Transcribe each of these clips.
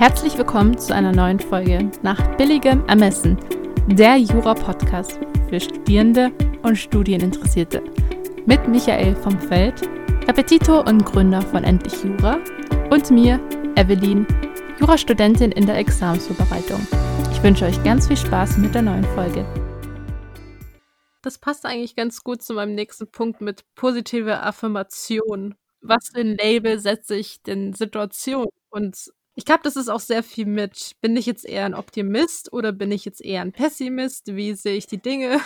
Herzlich willkommen zu einer neuen Folge nach billigem Ermessen, der Jura-Podcast für Studierende und Studieninteressierte. Mit Michael vom Feld, Repetitor und Gründer von Endlich Jura und mir, Evelyn, Jurastudentin in der Examensvorbereitung. Ich wünsche euch ganz viel Spaß mit der neuen Folge. Das passt eigentlich ganz gut zu meinem nächsten Punkt mit positive Affirmation. Was für ein Label setze ich den Situationen? Und ich glaube, das ist auch sehr viel mit, bin ich jetzt eher ein Optimist oder bin ich jetzt eher ein Pessimist? Wie sehe ich die Dinge?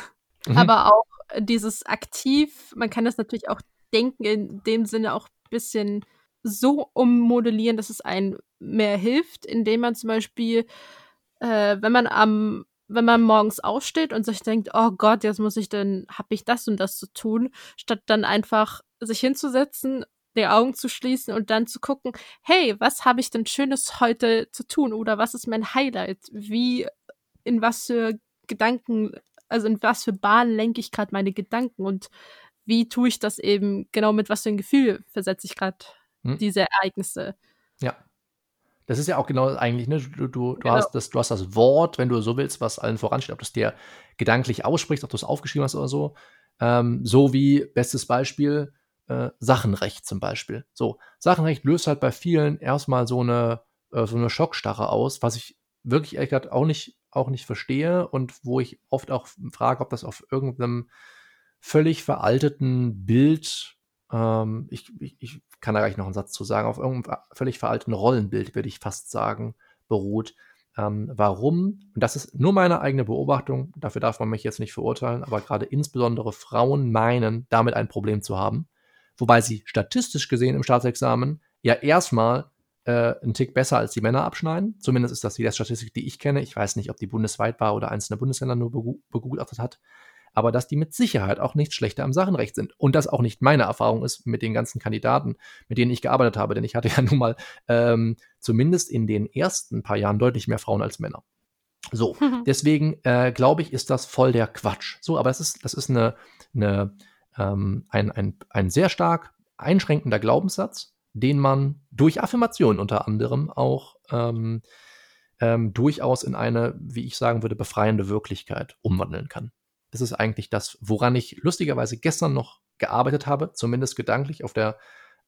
Mhm. Aber auch dieses aktiv, man kann das natürlich auch denken, in dem Sinne auch ein bisschen so ummodellieren, dass es einem mehr hilft, indem man zum Beispiel, äh, wenn man am wenn man morgens aufsteht und sich denkt, oh Gott, jetzt muss ich dann, hab ich das und das zu tun, statt dann einfach sich hinzusetzen die Augen zu schließen und dann zu gucken, hey, was habe ich denn Schönes heute zu tun oder was ist mein Highlight? Wie, in was für Gedanken, also in was für Bahnen lenke ich gerade meine Gedanken und wie tue ich das eben, genau mit was für ein Gefühl versetze ich gerade hm. diese Ereignisse? Ja. Das ist ja auch genau eigentlich, ne? Du, du, du, genau. hast das, du hast das Wort, wenn du so willst, was allen voransteht, ob du es dir gedanklich aussprichst, ob du es aufgeschrieben hast oder so. Ähm, so wie, bestes Beispiel, äh, Sachenrecht zum Beispiel. So, Sachenrecht löst halt bei vielen erstmal so eine, äh, so eine Schockstarre aus, was ich wirklich ehrlich gesagt auch nicht, auch nicht verstehe und wo ich oft auch frage, ob das auf irgendeinem völlig veralteten Bild, ähm, ich, ich, ich, kann da gleich noch einen Satz zu sagen, auf irgendeinem völlig veralteten Rollenbild, würde ich fast sagen, beruht. Ähm, warum? Und das ist nur meine eigene Beobachtung, dafür darf man mich jetzt nicht verurteilen, aber gerade insbesondere Frauen meinen, damit ein Problem zu haben wobei sie statistisch gesehen im Staatsexamen ja erstmal äh, einen Tick besser als die Männer abschneiden. Zumindest ist das die Statistik, die ich kenne. Ich weiß nicht, ob die bundesweit war oder einzelne Bundesländer nur begutachtet hat. Aber dass die mit Sicherheit auch nicht schlechter am Sachenrecht sind. Und das auch nicht meine Erfahrung ist mit den ganzen Kandidaten, mit denen ich gearbeitet habe. Denn ich hatte ja nun mal ähm, zumindest in den ersten paar Jahren deutlich mehr Frauen als Männer. So, deswegen äh, glaube ich, ist das voll der Quatsch. So, aber das ist, das ist eine, eine ähm, ein, ein, ein sehr stark einschränkender Glaubenssatz, den man durch Affirmation unter anderem auch ähm, ähm, durchaus in eine, wie ich sagen würde, befreiende Wirklichkeit umwandeln kann. Das ist eigentlich das, woran ich lustigerweise gestern noch gearbeitet habe, zumindest gedanklich auf der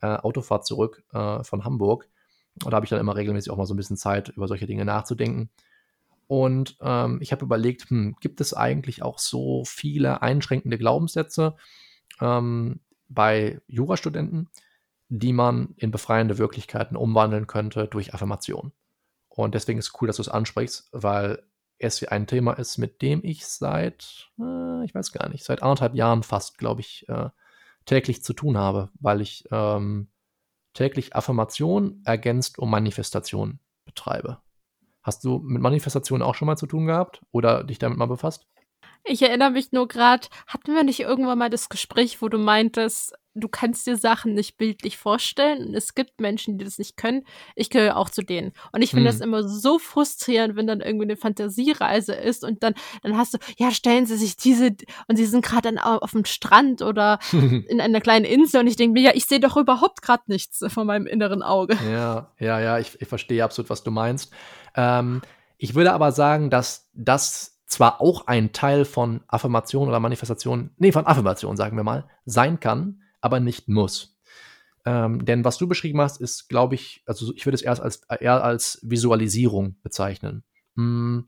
äh, Autofahrt zurück äh, von Hamburg. Und da habe ich dann immer regelmäßig auch mal so ein bisschen Zeit, über solche Dinge nachzudenken. Und ähm, ich habe überlegt, hm, gibt es eigentlich auch so viele einschränkende Glaubenssätze, ähm, bei Jurastudenten, die man in befreiende Wirklichkeiten umwandeln könnte durch Affirmation. Und deswegen ist es cool, dass du es ansprichst, weil es ein Thema ist, mit dem ich seit, äh, ich weiß gar nicht, seit anderthalb Jahren fast, glaube ich, äh, täglich zu tun habe, weil ich ähm, täglich Affirmation ergänzt um Manifestation betreibe. Hast du mit Manifestation auch schon mal zu tun gehabt oder dich damit mal befasst? Ich erinnere mich nur gerade, hatten wir nicht irgendwann mal das Gespräch, wo du meintest, du kannst dir Sachen nicht bildlich vorstellen und es gibt Menschen, die das nicht können. Ich gehöre auch zu denen. Und ich finde mhm. das immer so frustrierend, wenn dann irgendwie eine Fantasiereise ist und dann, dann hast du, ja, stellen sie sich diese, und sie sind gerade dann auf dem Strand oder in einer kleinen Insel und ich denke mir, ja, ich sehe doch überhaupt gerade nichts von meinem inneren Auge. Ja, ja, ja, ich, ich verstehe absolut, was du meinst. Ähm, ich würde aber sagen, dass das zwar auch ein Teil von Affirmation oder Manifestation, nee, von Affirmation, sagen wir mal, sein kann, aber nicht muss. Ähm, denn was du beschrieben hast, ist, glaube ich, also ich würde es erst als, eher als Visualisierung bezeichnen. Hm,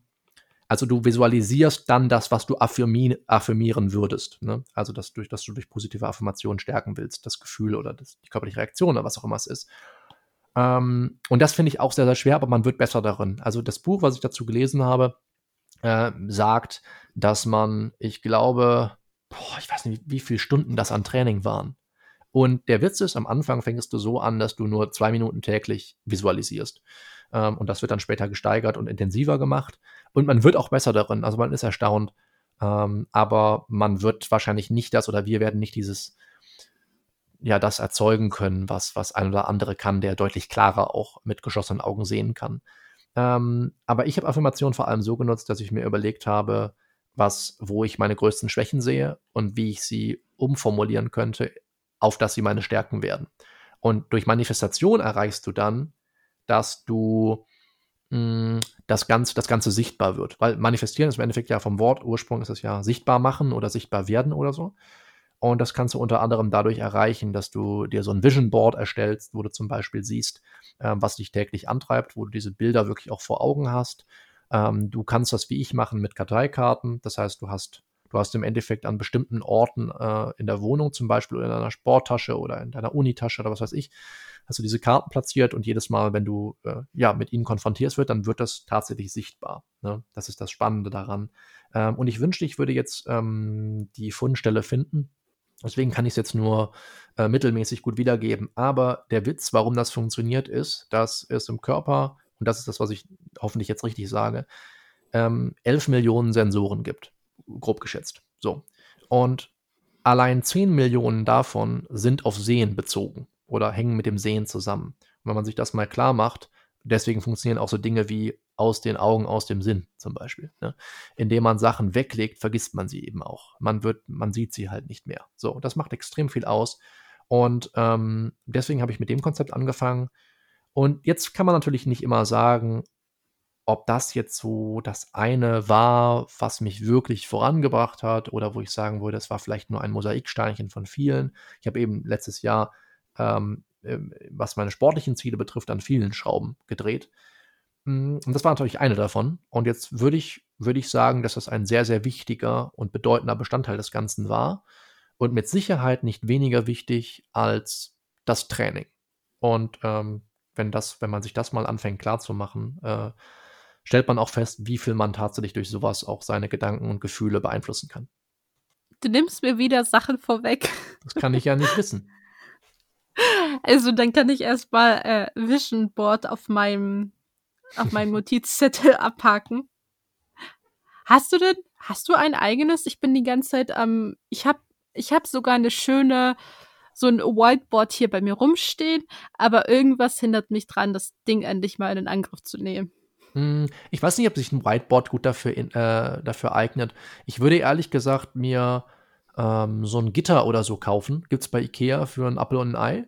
also du visualisierst dann das, was du affirmi affirmieren würdest. Ne? Also dass, durch, dass du durch positive Affirmationen stärken willst, das Gefühl oder das, die körperliche Reaktion oder was auch immer es ist. Ähm, und das finde ich auch sehr, sehr schwer, aber man wird besser darin. Also das Buch, was ich dazu gelesen habe, äh, sagt, dass man, ich glaube, boah, ich weiß nicht, wie viele Stunden das an Training waren. Und der Witz ist, am Anfang fängst du so an, dass du nur zwei Minuten täglich visualisierst. Ähm, und das wird dann später gesteigert und intensiver gemacht. Und man wird auch besser darin. Also man ist erstaunt. Ähm, aber man wird wahrscheinlich nicht das oder wir werden nicht dieses, ja, das erzeugen können, was, was ein oder andere kann, der deutlich klarer auch mit geschlossenen Augen sehen kann. Ähm, aber ich habe Affirmationen vor allem so genutzt, dass ich mir überlegt habe, was, wo ich meine größten Schwächen sehe und wie ich sie umformulieren könnte, auf dass sie meine Stärken werden. Und durch Manifestation erreichst du dann, dass du mh, das, Ganze, das Ganze sichtbar wird. Weil manifestieren ist im Endeffekt ja vom Wortursprung ist es ja sichtbar machen oder sichtbar werden oder so. Und das kannst du unter anderem dadurch erreichen, dass du dir so ein Vision Board erstellst, wo du zum Beispiel siehst, äh, was dich täglich antreibt, wo du diese Bilder wirklich auch vor Augen hast. Ähm, du kannst das wie ich machen mit Karteikarten. Das heißt, du hast, du hast im Endeffekt an bestimmten Orten äh, in der Wohnung zum Beispiel in deiner Sporttasche oder in deiner Unitasche oder was weiß ich, hast du diese Karten platziert und jedes Mal, wenn du äh, ja mit ihnen konfrontiert wird, dann wird das tatsächlich sichtbar. Ne? Das ist das Spannende daran. Ähm, und ich wünschte, ich würde jetzt ähm, die Fundstelle finden Deswegen kann ich es jetzt nur äh, mittelmäßig gut wiedergeben. Aber der Witz, warum das funktioniert, ist, dass es im Körper, und das ist das, was ich hoffentlich jetzt richtig sage, ähm, 11 Millionen Sensoren gibt, grob geschätzt. So. Und allein 10 Millionen davon sind auf Sehen bezogen oder hängen mit dem Sehen zusammen. Und wenn man sich das mal klar macht, deswegen funktionieren auch so Dinge wie aus den Augen, aus dem Sinn zum Beispiel. Ne? Indem man Sachen weglegt, vergisst man sie eben auch. Man wird, man sieht sie halt nicht mehr. So, das macht extrem viel aus. Und ähm, deswegen habe ich mit dem Konzept angefangen. Und jetzt kann man natürlich nicht immer sagen, ob das jetzt so das eine war, was mich wirklich vorangebracht hat, oder wo ich sagen würde, es war vielleicht nur ein Mosaiksteinchen von vielen. Ich habe eben letztes Jahr, ähm, was meine sportlichen Ziele betrifft, an vielen Schrauben gedreht. Hm, und das war natürlich eine davon. Und jetzt würde ich, würde ich sagen, dass das ein sehr, sehr wichtiger und bedeutender Bestandteil des Ganzen war. Und mit Sicherheit nicht weniger wichtig als das Training. Und ähm, wenn, das, wenn man sich das mal anfängt klarzumachen, äh, stellt man auch fest, wie viel man tatsächlich durch sowas auch seine Gedanken und Gefühle beeinflussen kann. Du nimmst mir wieder Sachen vorweg. Das kann ich ja nicht wissen. Also dann kann ich erstmal äh, Vision Board auf meinem auf meinem Notizzettel abhaken. Hast du denn, hast du ein eigenes? Ich bin die ganze Zeit am, ähm, ich habe ich hab sogar eine schöne, so ein Whiteboard hier bei mir rumstehen, aber irgendwas hindert mich dran, das Ding endlich mal in den Angriff zu nehmen. Hm, ich weiß nicht, ob sich ein Whiteboard gut dafür, in, äh, dafür eignet. Ich würde ehrlich gesagt mir ähm, so ein Gitter oder so kaufen. Gibt es bei Ikea für ein Apfel und ein Ei.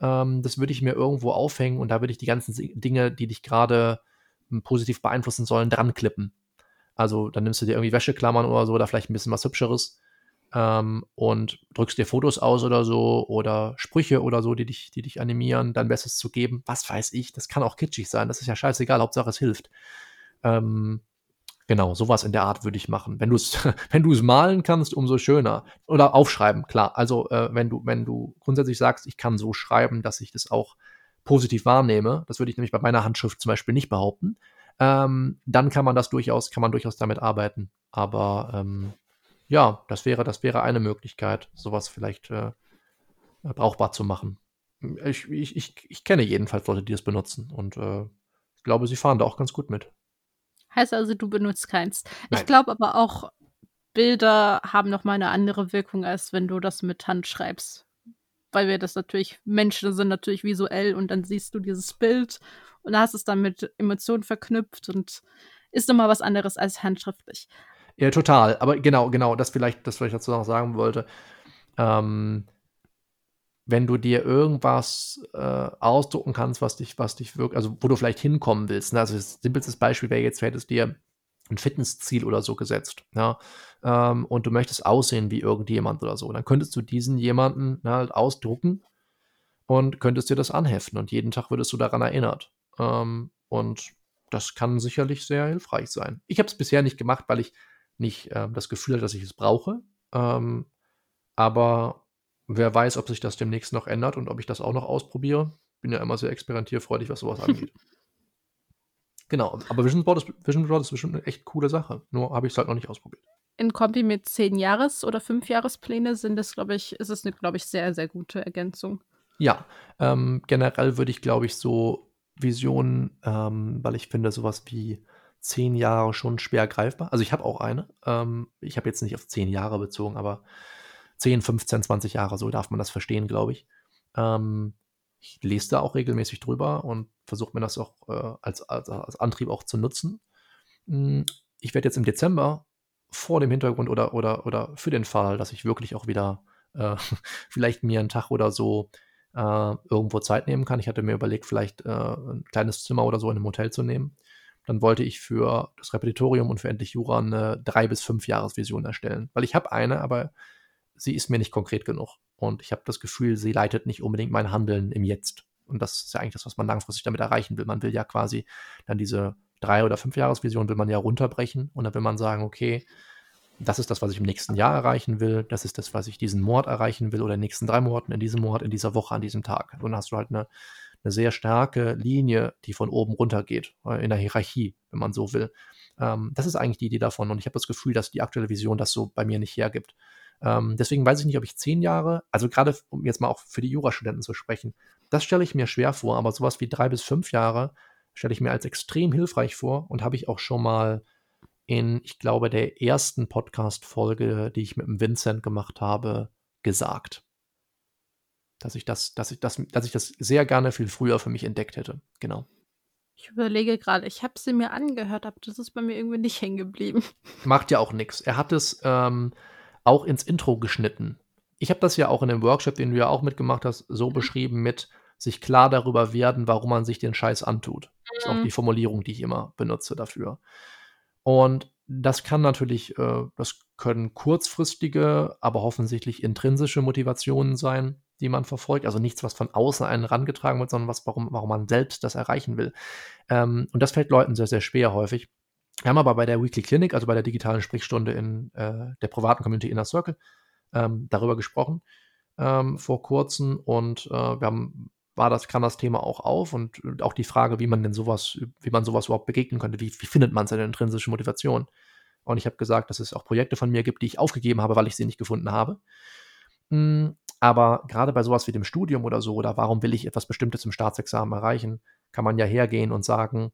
Ähm, das würde ich mir irgendwo aufhängen und da würde ich die ganzen Dinge, die dich gerade hm, positiv beeinflussen sollen, dran klippen. Also dann nimmst du dir irgendwie Wäscheklammern oder so oder vielleicht ein bisschen was Hübscheres ähm, und drückst dir Fotos aus oder so oder Sprüche oder so, die dich, die dich animieren, dein Bestes zu geben. Was weiß ich, das kann auch kitschig sein, das ist ja scheißegal, Hauptsache es hilft. Ähm, Genau, sowas in der Art würde ich machen. Wenn du es, wenn du es malen kannst, umso schöner. Oder aufschreiben, klar. Also äh, wenn du, wenn du grundsätzlich sagst, ich kann so schreiben, dass ich das auch positiv wahrnehme, das würde ich nämlich bei meiner Handschrift zum Beispiel nicht behaupten, ähm, dann kann man das durchaus, kann man durchaus damit arbeiten. Aber ähm, ja, das wäre, das wäre eine Möglichkeit, sowas vielleicht äh, brauchbar zu machen. Ich, ich, ich, ich kenne jedenfalls Leute, die das benutzen und äh, ich glaube, sie fahren da auch ganz gut mit. Heißt also, du benutzt keins. Nein. Ich glaube aber auch, Bilder haben noch mal eine andere Wirkung, als wenn du das mit Hand schreibst. Weil wir das natürlich, Menschen sind natürlich visuell und dann siehst du dieses Bild und hast es dann mit Emotionen verknüpft und ist nochmal was anderes als handschriftlich. Ja, total. Aber genau, genau, das vielleicht, das vielleicht dazu noch sagen wollte. Ähm, wenn du dir irgendwas äh, ausdrucken kannst, was dich, was dich wirklich, also wo du vielleicht hinkommen willst. Ne? Also das simpelste Beispiel wäre jetzt, du hättest dir ein Fitnessziel oder so gesetzt, ja, ähm, und du möchtest aussehen wie irgendjemand oder so, dann könntest du diesen jemanden ne, halt ausdrucken und könntest dir das anheften und jeden Tag würdest du daran erinnert. Ähm, und das kann sicherlich sehr hilfreich sein. Ich habe es bisher nicht gemacht, weil ich nicht äh, das Gefühl hatte, dass ich es brauche. Ähm, aber Wer weiß, ob sich das demnächst noch ändert und ob ich das auch noch ausprobiere. Bin ja immer sehr experimentierfreudig, was sowas angeht. genau, aber Vision Board, ist, Vision Board ist bestimmt eine echt coole Sache. Nur habe ich es halt noch nicht ausprobiert. In Kombi mit 10 Jahres- oder 5 Jahrespläne sind das, glaube ich, ist es eine, glaube ich, sehr, sehr gute Ergänzung. Ja, ähm, generell würde ich, glaube ich, so Visionen, ähm, weil ich finde, sowas wie 10 Jahre schon schwer greifbar. Also ich habe auch eine. Ähm, ich habe jetzt nicht auf 10 Jahre bezogen, aber 10, 15, 20 Jahre, so darf man das verstehen, glaube ich. Ähm, ich lese da auch regelmäßig drüber und versuche mir das auch äh, als, als, als, Antrieb auch zu nutzen. Hm, ich werde jetzt im Dezember vor dem Hintergrund oder, oder, oder für den Fall, dass ich wirklich auch wieder äh, vielleicht mir einen Tag oder so äh, irgendwo Zeit nehmen kann. Ich hatte mir überlegt, vielleicht äh, ein kleines Zimmer oder so in einem Hotel zu nehmen. dann wollte ich für das Repetitorium und für Endlich Jura eine drei bis fünf Jahresvision erstellen. Weil ich habe eine, aber sie ist mir nicht konkret genug. Und ich habe das Gefühl, sie leitet nicht unbedingt mein Handeln im Jetzt. Und das ist ja eigentlich das, was man langfristig damit erreichen will. Man will ja quasi dann diese drei- oder fünf Jahresvision will man ja runterbrechen und dann will man sagen, okay, das ist das, was ich im nächsten Jahr erreichen will, das ist das, was ich diesen Mord erreichen will oder in den nächsten drei Monaten, in diesem Mord, in dieser Woche, an diesem Tag. Und dann hast du halt eine, eine sehr starke Linie, die von oben runter geht, äh, in der Hierarchie, wenn man so will. Ähm, das ist eigentlich die Idee davon und ich habe das Gefühl, dass die aktuelle Vision das so bei mir nicht hergibt. Ähm, deswegen weiß ich nicht, ob ich zehn Jahre, also gerade um jetzt mal auch für die Jurastudenten zu sprechen, das stelle ich mir schwer vor, aber sowas wie drei bis fünf Jahre stelle ich mir als extrem hilfreich vor und habe ich auch schon mal in, ich glaube, der ersten Podcast-Folge, die ich mit dem Vincent gemacht habe, gesagt. Dass ich das, dass ich das, dass ich das sehr gerne viel früher für mich entdeckt hätte. Genau. Ich überlege gerade, ich habe sie mir angehört, aber das ist bei mir irgendwie nicht hängen geblieben. Macht ja auch nichts. Er hat es ähm, auch ins Intro geschnitten. Ich habe das ja auch in dem Workshop, den du ja auch mitgemacht hast, so mhm. beschrieben mit sich klar darüber werden, warum man sich den Scheiß antut. Das ist auch mhm. die Formulierung, die ich immer benutze dafür. Und das kann natürlich, äh, das können kurzfristige, aber offensichtlich intrinsische Motivationen sein, die man verfolgt. Also nichts, was von außen einen rangetragen wird, sondern was, warum, warum man selbst das erreichen will. Ähm, und das fällt Leuten sehr, sehr schwer häufig. Wir haben aber bei der Weekly Clinic, also bei der digitalen Sprechstunde in äh, der privaten Community Inner Circle, ähm, darüber gesprochen ähm, vor kurzem und äh, wir haben war das, kam das Thema auch auf und auch die Frage, wie man denn sowas, wie man sowas überhaupt begegnen könnte, wie, wie findet man seine intrinsische Motivation? Und ich habe gesagt, dass es auch Projekte von mir gibt, die ich aufgegeben habe, weil ich sie nicht gefunden habe. Hm, aber gerade bei sowas wie dem Studium oder so, oder warum will ich etwas Bestimmtes im Staatsexamen erreichen, kann man ja hergehen und sagen,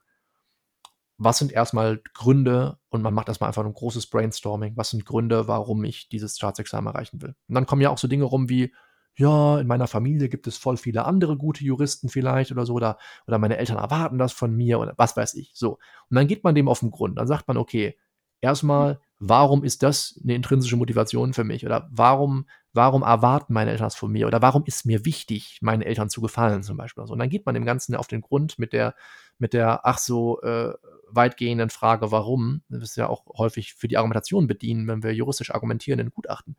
was sind erstmal Gründe, und man macht erstmal einfach ein großes Brainstorming, was sind Gründe, warum ich dieses Staatsexamen erreichen will. Und dann kommen ja auch so Dinge rum wie, ja, in meiner Familie gibt es voll viele andere gute Juristen vielleicht oder so, oder, oder meine Eltern erwarten das von mir oder was weiß ich. So. Und dann geht man dem auf den Grund. Dann sagt man, okay, erstmal, warum ist das eine intrinsische Motivation für mich? Oder warum, warum erwarten meine Eltern das von mir? Oder warum ist mir wichtig, meinen Eltern zu gefallen, zum Beispiel? Und dann geht man dem Ganzen auf den Grund mit der, mit der, ach so, äh, weitgehenden Frage, warum. Das ist ja auch häufig für die Argumentation bedienen, wenn wir juristisch argumentieren in Gutachten.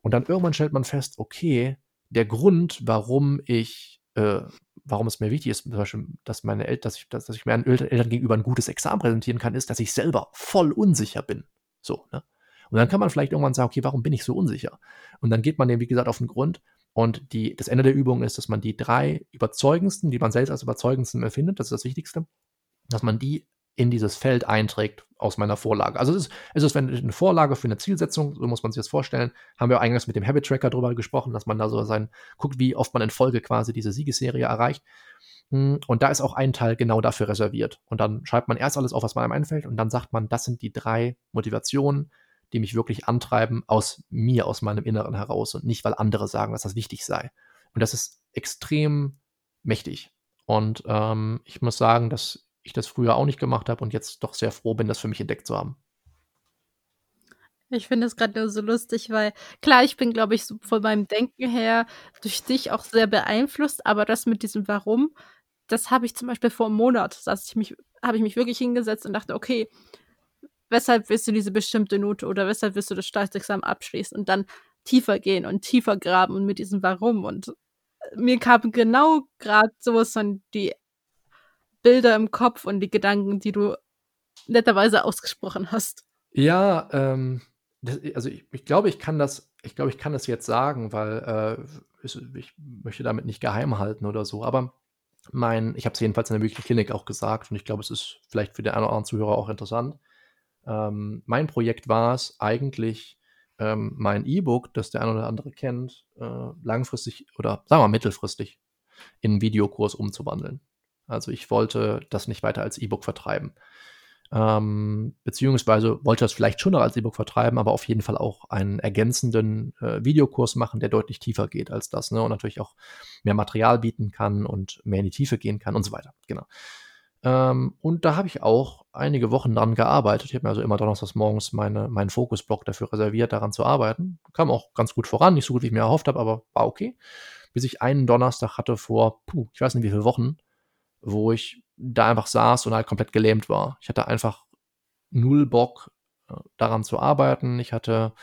Und dann irgendwann stellt man fest, okay, der Grund, warum ich, äh, warum es mir wichtig ist, zum Beispiel, dass meine Eltern, dass ich, dass, dass ich meinen Eltern gegenüber ein gutes Examen präsentieren kann, ist, dass ich selber voll unsicher bin. So, ne? Und dann kann man vielleicht irgendwann sagen, okay, warum bin ich so unsicher? Und dann geht man dem, wie gesagt, auf den Grund. Und die, das Ende der Übung ist, dass man die drei überzeugendsten, die man selbst als überzeugendsten empfindet, das ist das Wichtigste, dass man die in dieses Feld einträgt aus meiner Vorlage. Also es ist, es ist eine Vorlage für eine Zielsetzung, so muss man sich das vorstellen. Haben wir eingangs mit dem Habit Tracker drüber gesprochen, dass man da so sein, guckt, wie oft man in Folge quasi diese Siegesserie erreicht. Hm, und da ist auch ein Teil genau dafür reserviert. Und dann schreibt man erst alles auf, was man einem einfällt, und dann sagt man, das sind die drei Motivationen, die mich wirklich antreiben aus mir, aus meinem Inneren heraus und nicht, weil andere sagen, dass das wichtig sei. Und das ist extrem mächtig. Und ähm, ich muss sagen, dass ich das früher auch nicht gemacht habe und jetzt doch sehr froh bin, das für mich entdeckt zu haben. Ich finde es gerade nur so lustig, weil klar, ich bin, glaube ich, so von meinem Denken her durch dich auch sehr beeinflusst, aber das mit diesem Warum, das habe ich zum Beispiel vor einem Monat, habe ich mich wirklich hingesetzt und dachte, okay, weshalb willst du diese bestimmte Note oder weshalb willst du das Staatsexamen abschließen und dann tiefer gehen und tiefer graben und mit diesem Warum und mir kam genau gerade sowas von die Bilder im Kopf und die Gedanken, die du netterweise ausgesprochen hast. Ja, ähm, das, also ich, ich, glaube, ich kann das, ich glaube, ich kann das jetzt sagen, weil äh, ich möchte damit nicht geheim halten oder so, aber mein, ich habe es jedenfalls in der Weekly Klinik auch gesagt und ich glaube, es ist vielleicht für den einen oder anderen Zuhörer auch interessant. Ähm, mein Projekt war es eigentlich, ähm, mein E-Book, das der eine oder andere kennt, äh, langfristig oder sagen wir mittelfristig in einen Videokurs umzuwandeln. Also ich wollte das nicht weiter als E-Book vertreiben. Ähm, beziehungsweise wollte das vielleicht schon noch als E-Book vertreiben, aber auf jeden Fall auch einen ergänzenden äh, Videokurs machen, der deutlich tiefer geht als das, ne? Und natürlich auch mehr Material bieten kann und mehr in die Tiefe gehen kann und so weiter. Genau. Ähm, und da habe ich auch einige Wochen dran gearbeitet. Ich habe mir also immer donnerstags morgens meine, meinen Fokusblock dafür reserviert, daran zu arbeiten. Kam auch ganz gut voran, nicht so gut, wie ich mir erhofft habe, aber war okay. Bis ich einen Donnerstag hatte vor, puh, ich weiß nicht wie viele Wochen, wo ich da einfach saß und halt komplett gelähmt war. Ich hatte einfach null Bock äh, daran zu arbeiten. Ich hatte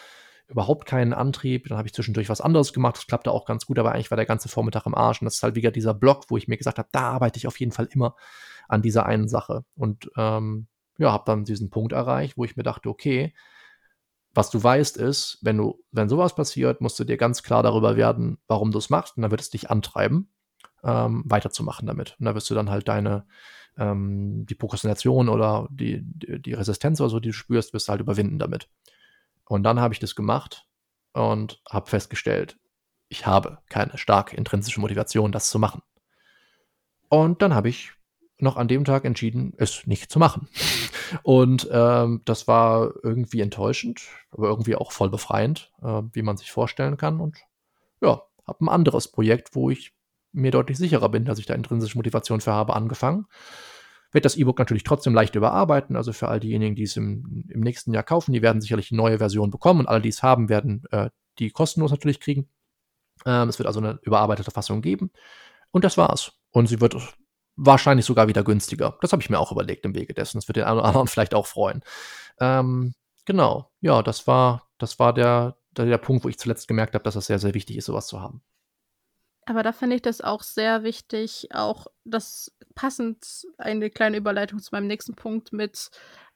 überhaupt keinen Antrieb. Dann habe ich zwischendurch was anderes gemacht. Das klappte auch ganz gut, aber eigentlich war der ganze Vormittag im Arsch. Und das ist halt wieder dieser Block, wo ich mir gesagt habe, da arbeite ich auf jeden Fall immer an dieser einen Sache. Und ähm, ja, habe dann diesen Punkt erreicht, wo ich mir dachte, okay, was du weißt ist, wenn du, wenn sowas passiert, musst du dir ganz klar darüber werden, warum du es machst, und dann wird es dich antreiben, ähm, weiterzumachen damit. Und da wirst du dann halt deine, ähm, die Prokrastination oder die, die, die, Resistenz oder so, die du spürst, wirst du halt überwinden damit. Und dann habe ich das gemacht und habe festgestellt, ich habe keine starke intrinsische Motivation, das zu machen. Und dann habe ich noch an dem Tag entschieden, es nicht zu machen. Und ähm, das war irgendwie enttäuschend, aber irgendwie auch voll befreiend, äh, wie man sich vorstellen kann. Und ja, habe ein anderes Projekt, wo ich mir deutlich sicherer bin, dass ich da intrinsische Motivation für habe, angefangen. Werde das E-Book natürlich trotzdem leicht überarbeiten. Also für all diejenigen, die es im, im nächsten Jahr kaufen, die werden sicherlich eine neue Version bekommen und alle, die es haben, werden äh, die kostenlos natürlich kriegen. Ähm, es wird also eine überarbeitete Fassung geben. Und das war's. Und sie wird wahrscheinlich sogar wieder günstiger. Das habe ich mir auch überlegt im Wege dessen. Das wird den einen oder anderen vielleicht auch freuen. Ähm, genau, ja, das war, das war der, der, der Punkt, wo ich zuletzt gemerkt habe, dass es sehr, sehr wichtig ist, sowas zu haben. Aber da finde ich das auch sehr wichtig, auch das passend eine kleine Überleitung zu meinem nächsten Punkt mit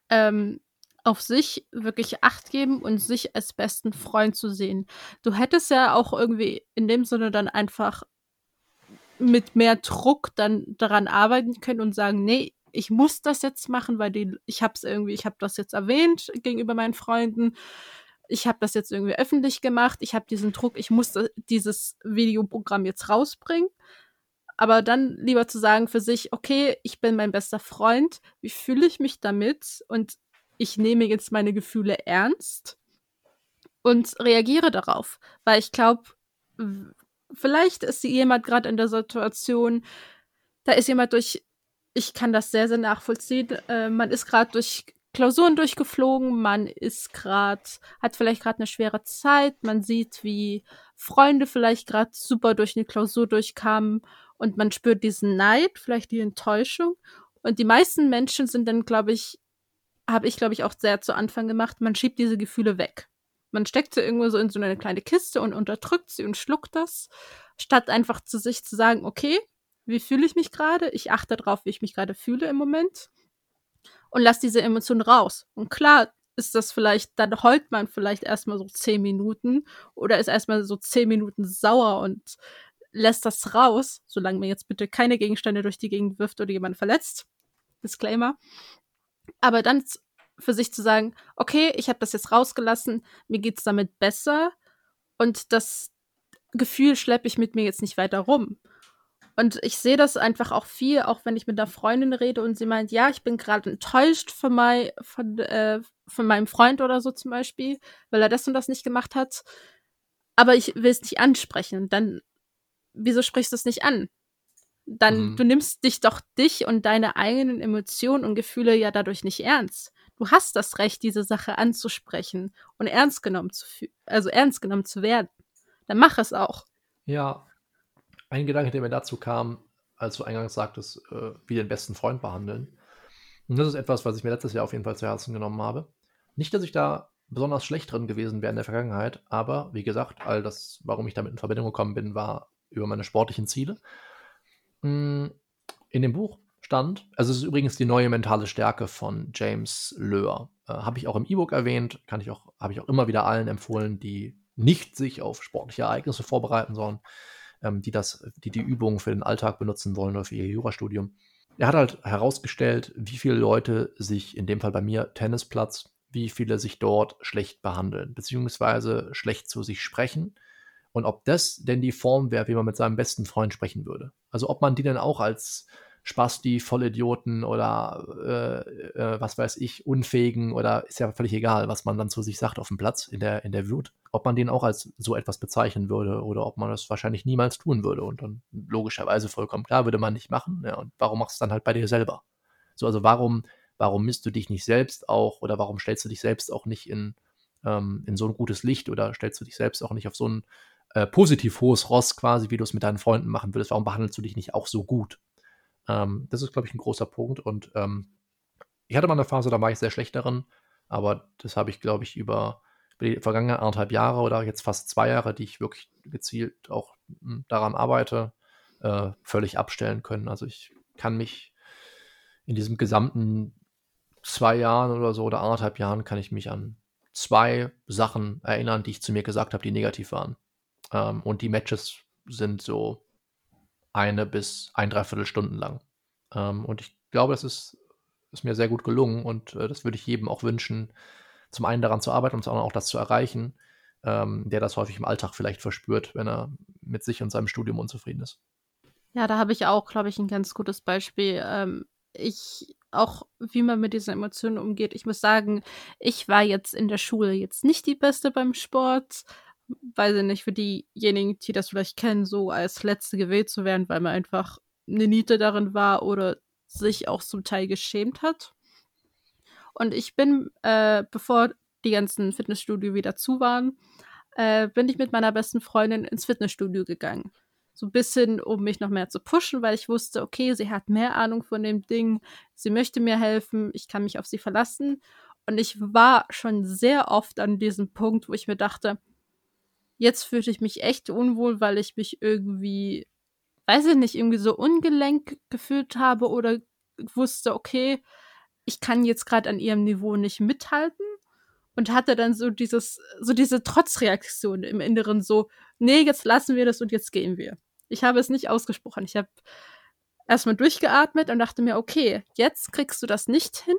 ähm, auf sich wirklich Acht geben und sich als besten Freund zu sehen. Du hättest ja auch irgendwie in dem Sinne dann einfach mit mehr Druck dann daran arbeiten können und sagen, nee, ich muss das jetzt machen, weil die, ich habe es irgendwie, ich habe das jetzt erwähnt gegenüber meinen Freunden. Ich habe das jetzt irgendwie öffentlich gemacht. Ich habe diesen Druck, ich muss dieses Videoprogramm jetzt rausbringen. Aber dann lieber zu sagen für sich, okay, ich bin mein bester Freund, wie fühle ich mich damit und ich nehme jetzt meine Gefühle ernst und reagiere darauf. Weil ich glaube, vielleicht ist jemand gerade in der Situation, da ist jemand durch, ich kann das sehr, sehr nachvollziehen, äh, man ist gerade durch Klausuren durchgeflogen, man ist gerade, hat vielleicht gerade eine schwere Zeit, man sieht, wie Freunde vielleicht gerade super durch eine Klausur durchkamen und man spürt diesen Neid, vielleicht die Enttäuschung. Und die meisten Menschen sind dann, glaube ich, habe ich, glaube ich, auch sehr zu Anfang gemacht, man schiebt diese Gefühle weg. Man steckt sie irgendwo so in so eine kleine Kiste und unterdrückt sie und schluckt das, statt einfach zu sich zu sagen, okay, wie fühle ich mich gerade? Ich achte darauf, wie ich mich gerade fühle im Moment und lass diese Emotion raus. Und klar ist das vielleicht, dann heult man vielleicht erstmal so zehn Minuten oder ist erstmal so zehn Minuten sauer und lässt das raus, solange man jetzt bitte keine Gegenstände durch die Gegend wirft oder jemand verletzt. Disclaimer. Aber dann für sich zu sagen, okay, ich habe das jetzt rausgelassen, mir geht's damit besser und das Gefühl schleppe ich mit mir jetzt nicht weiter rum. Und ich sehe das einfach auch viel, auch wenn ich mit einer Freundin rede und sie meint, ja, ich bin gerade enttäuscht von, mein, von, äh, von meinem Freund oder so zum Beispiel, weil er das und das nicht gemacht hat. Aber ich will es nicht ansprechen. Und dann, wieso sprichst du es nicht an? Dann, mhm. du nimmst dich doch dich und deine eigenen Emotionen und Gefühle ja dadurch nicht ernst du hast das Recht, diese Sache anzusprechen und ernst genommen zu also ernst genommen zu werden. Dann mach es auch. Ja, ein Gedanke, der mir dazu kam, als du eingangs sagtest, äh, wie den besten Freund behandeln. Und das ist etwas, was ich mir letztes Jahr auf jeden Fall zu Herzen genommen habe. Nicht, dass ich da besonders schlecht drin gewesen wäre in der Vergangenheit, aber wie gesagt, all das, warum ich damit in Verbindung gekommen bin, war über meine sportlichen Ziele. Hm, in dem Buch stand. Also es ist übrigens die neue mentale Stärke von James Löhr. Äh, habe ich auch im E-Book erwähnt, kann ich auch, habe ich auch immer wieder allen empfohlen, die nicht sich auf sportliche Ereignisse vorbereiten sollen, ähm, die das, die die Übungen für den Alltag benutzen wollen oder für ihr Jurastudium. Er hat halt herausgestellt, wie viele Leute sich, in dem Fall bei mir Tennisplatz, wie viele sich dort schlecht behandeln, beziehungsweise schlecht zu sich sprechen und ob das denn die Form wäre, wie man mit seinem besten Freund sprechen würde. Also ob man die denn auch als Spasti, Vollidioten oder äh, äh, was weiß ich, Unfähigen oder ist ja völlig egal, was man dann zu sich sagt auf dem Platz in der, in der Wut. Ob man den auch als so etwas bezeichnen würde oder ob man das wahrscheinlich niemals tun würde und dann logischerweise vollkommen klar würde man nicht machen. Ja, und warum machst du es dann halt bei dir selber? So, also warum, warum misst du dich nicht selbst auch oder warum stellst du dich selbst auch nicht in, ähm, in so ein gutes Licht oder stellst du dich selbst auch nicht auf so ein äh, positiv hohes Ross quasi, wie du es mit deinen Freunden machen würdest? Warum behandelst du dich nicht auch so gut? Ähm, das ist, glaube ich, ein großer Punkt. Und ähm, ich hatte mal eine Phase, da war ich sehr schlecht darin, aber das habe ich, glaube ich, über, über die vergangenen anderthalb Jahre oder jetzt fast zwei Jahre, die ich wirklich gezielt auch hm, daran arbeite, äh, völlig abstellen können. Also ich kann mich in diesem gesamten zwei Jahren oder so oder anderthalb Jahren kann ich mich an zwei Sachen erinnern, die ich zu mir gesagt habe, die negativ waren. Ähm, und die Matches sind so eine bis ein, dreiviertel Stunden lang. Ähm, und ich glaube, das ist, ist mir sehr gut gelungen und äh, das würde ich jedem auch wünschen, zum einen daran zu arbeiten und zum anderen auch das zu erreichen, ähm, der das häufig im Alltag vielleicht verspürt, wenn er mit sich und seinem Studium unzufrieden ist. Ja, da habe ich auch, glaube ich, ein ganz gutes Beispiel. Ähm, ich auch, wie man mit diesen Emotionen umgeht. Ich muss sagen, ich war jetzt in der Schule jetzt nicht die Beste beim Sport. Weiß ich nicht, für diejenigen, die das vielleicht kennen, so als Letzte gewählt zu werden, weil man einfach eine Niete darin war oder sich auch zum Teil geschämt hat. Und ich bin, äh, bevor die ganzen Fitnessstudio wieder zu waren, äh, bin ich mit meiner besten Freundin ins Fitnessstudio gegangen so ein bisschen, um mich noch mehr zu pushen, weil ich wusste, okay, sie hat mehr Ahnung von dem Ding, sie möchte mir helfen, ich kann mich auf sie verlassen. Und ich war schon sehr oft an diesem Punkt, wo ich mir dachte, jetzt fühlte ich mich echt unwohl, weil ich mich irgendwie, weiß ich nicht, irgendwie so ungelenk gefühlt habe oder wusste, okay, ich kann jetzt gerade an ihrem Niveau nicht mithalten und hatte dann so dieses, so diese Trotzreaktion im Inneren, so, nee, jetzt lassen wir das und jetzt gehen wir. Ich habe es nicht ausgesprochen. Ich habe erstmal durchgeatmet und dachte mir, okay, jetzt kriegst du das nicht hin,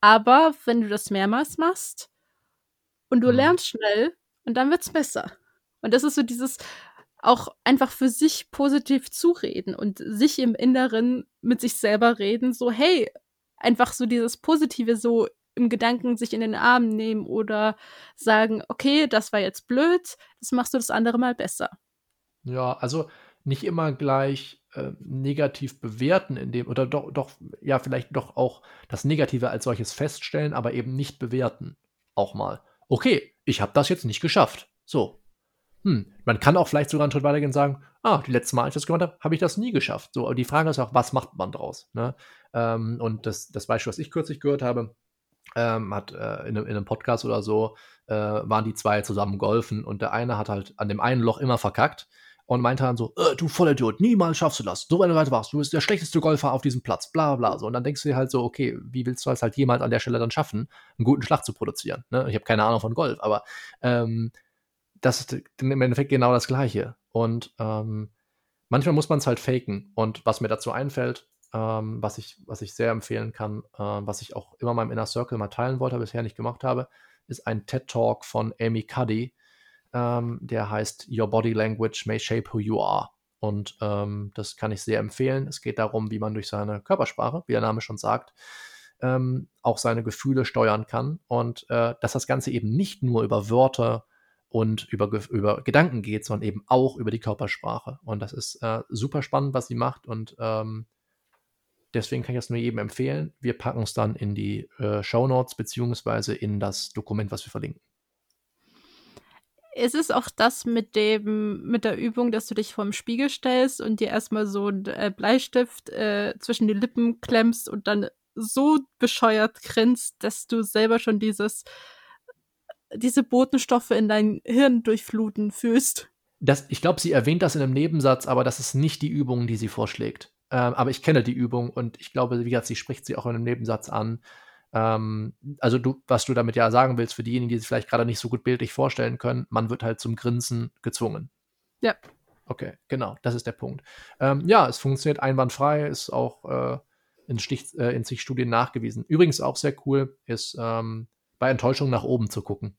aber wenn du das mehrmals machst und du mhm. lernst schnell und dann wird's besser. Und das ist so dieses auch einfach für sich positiv zureden und sich im Inneren mit sich selber reden, so hey, einfach so dieses Positive so im Gedanken sich in den Arm nehmen oder sagen, okay, das war jetzt blöd, das machst du das andere Mal besser. Ja, also nicht immer gleich äh, negativ bewerten in dem, oder doch, doch, ja, vielleicht doch auch das Negative als solches feststellen, aber eben nicht bewerten. Auch mal. Okay, ich habe das jetzt nicht geschafft. So. Hm, man kann auch vielleicht sogar einen Schritt weitergehen und sagen, ah, die letzte Mal, als ich das gemacht habe, habe ich das nie geschafft. So, aber die Frage ist auch, was macht man draus? Ne? Ähm, und das, das Beispiel, was ich kürzlich gehört habe, ähm, hat äh, in, in, einem Podcast oder so, äh, waren die zwei zusammen golfen und der eine hat halt an dem einen Loch immer verkackt und meinte dann so, äh, du Vollidiot, niemals schaffst du das. So du weiter warst, du bist der schlechteste Golfer auf diesem Platz, bla bla. So. Und dann denkst du dir halt so, okay, wie willst du es halt jemals an der Stelle dann schaffen, einen guten Schlag zu produzieren? Ne? Ich habe keine Ahnung von Golf, aber ähm, das ist im Endeffekt genau das Gleiche. Und ähm, manchmal muss man es halt faken. Und was mir dazu einfällt, ähm, was, ich, was ich sehr empfehlen kann, äh, was ich auch immer meinem Inner Circle mal teilen wollte, bisher nicht gemacht habe, ist ein TED Talk von Amy Cuddy, ähm, der heißt Your Body Language May Shape Who You Are. Und ähm, das kann ich sehr empfehlen. Es geht darum, wie man durch seine Körpersprache, wie der Name schon sagt, ähm, auch seine Gefühle steuern kann. Und äh, dass das Ganze eben nicht nur über Wörter und über, über Gedanken geht, sondern eben auch über die Körpersprache. Und das ist äh, super spannend, was sie macht. Und ähm, deswegen kann ich das nur jedem empfehlen. Wir packen es dann in die äh, Show Notes beziehungsweise in das Dokument, was wir verlinken es ist auch das mit dem, mit der Übung, dass du dich vorm Spiegel stellst und dir erstmal so einen äh, Bleistift äh, zwischen die Lippen klemmst und dann so bescheuert grinst, dass du selber schon dieses, diese Botenstoffe in dein Hirn durchfluten fühlst. Das, ich glaube, sie erwähnt das in einem Nebensatz, aber das ist nicht die Übung, die sie vorschlägt. Ähm, aber ich kenne die Übung und ich glaube, wie gesagt, sie spricht sie auch in einem Nebensatz an. Ähm, also du, was du damit ja sagen willst, für diejenigen, die sich vielleicht gerade nicht so gut bildlich vorstellen können, man wird halt zum Grinsen gezwungen. Ja. Okay, genau, das ist der Punkt. Ähm, ja, es funktioniert einwandfrei, ist auch äh, in, Stich, äh, in sich Studien nachgewiesen. Übrigens auch sehr cool ist, ähm, bei Enttäuschung nach oben zu gucken.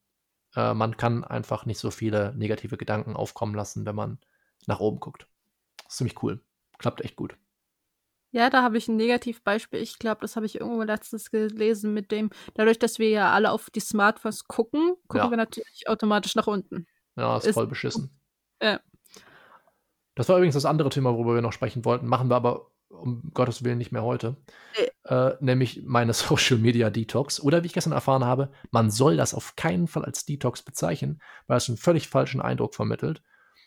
Äh, man kann einfach nicht so viele negative Gedanken aufkommen lassen, wenn man nach oben guckt. Das ist ziemlich cool. Klappt echt gut. Ja, da habe ich ein Negativbeispiel. Ich glaube, das habe ich irgendwo letztens gelesen mit dem, dadurch, dass wir ja alle auf die Smartphones gucken, gucken ja. wir natürlich automatisch nach unten. Ja, ist, ist voll beschissen. Ja. Das war übrigens das andere Thema, worüber wir noch sprechen wollten. Machen wir aber um Gottes Willen nicht mehr heute. Nee. Äh, nämlich meine Social Media Detox. Oder wie ich gestern erfahren habe, man soll das auf keinen Fall als Detox bezeichnen, weil es einen völlig falschen Eindruck vermittelt.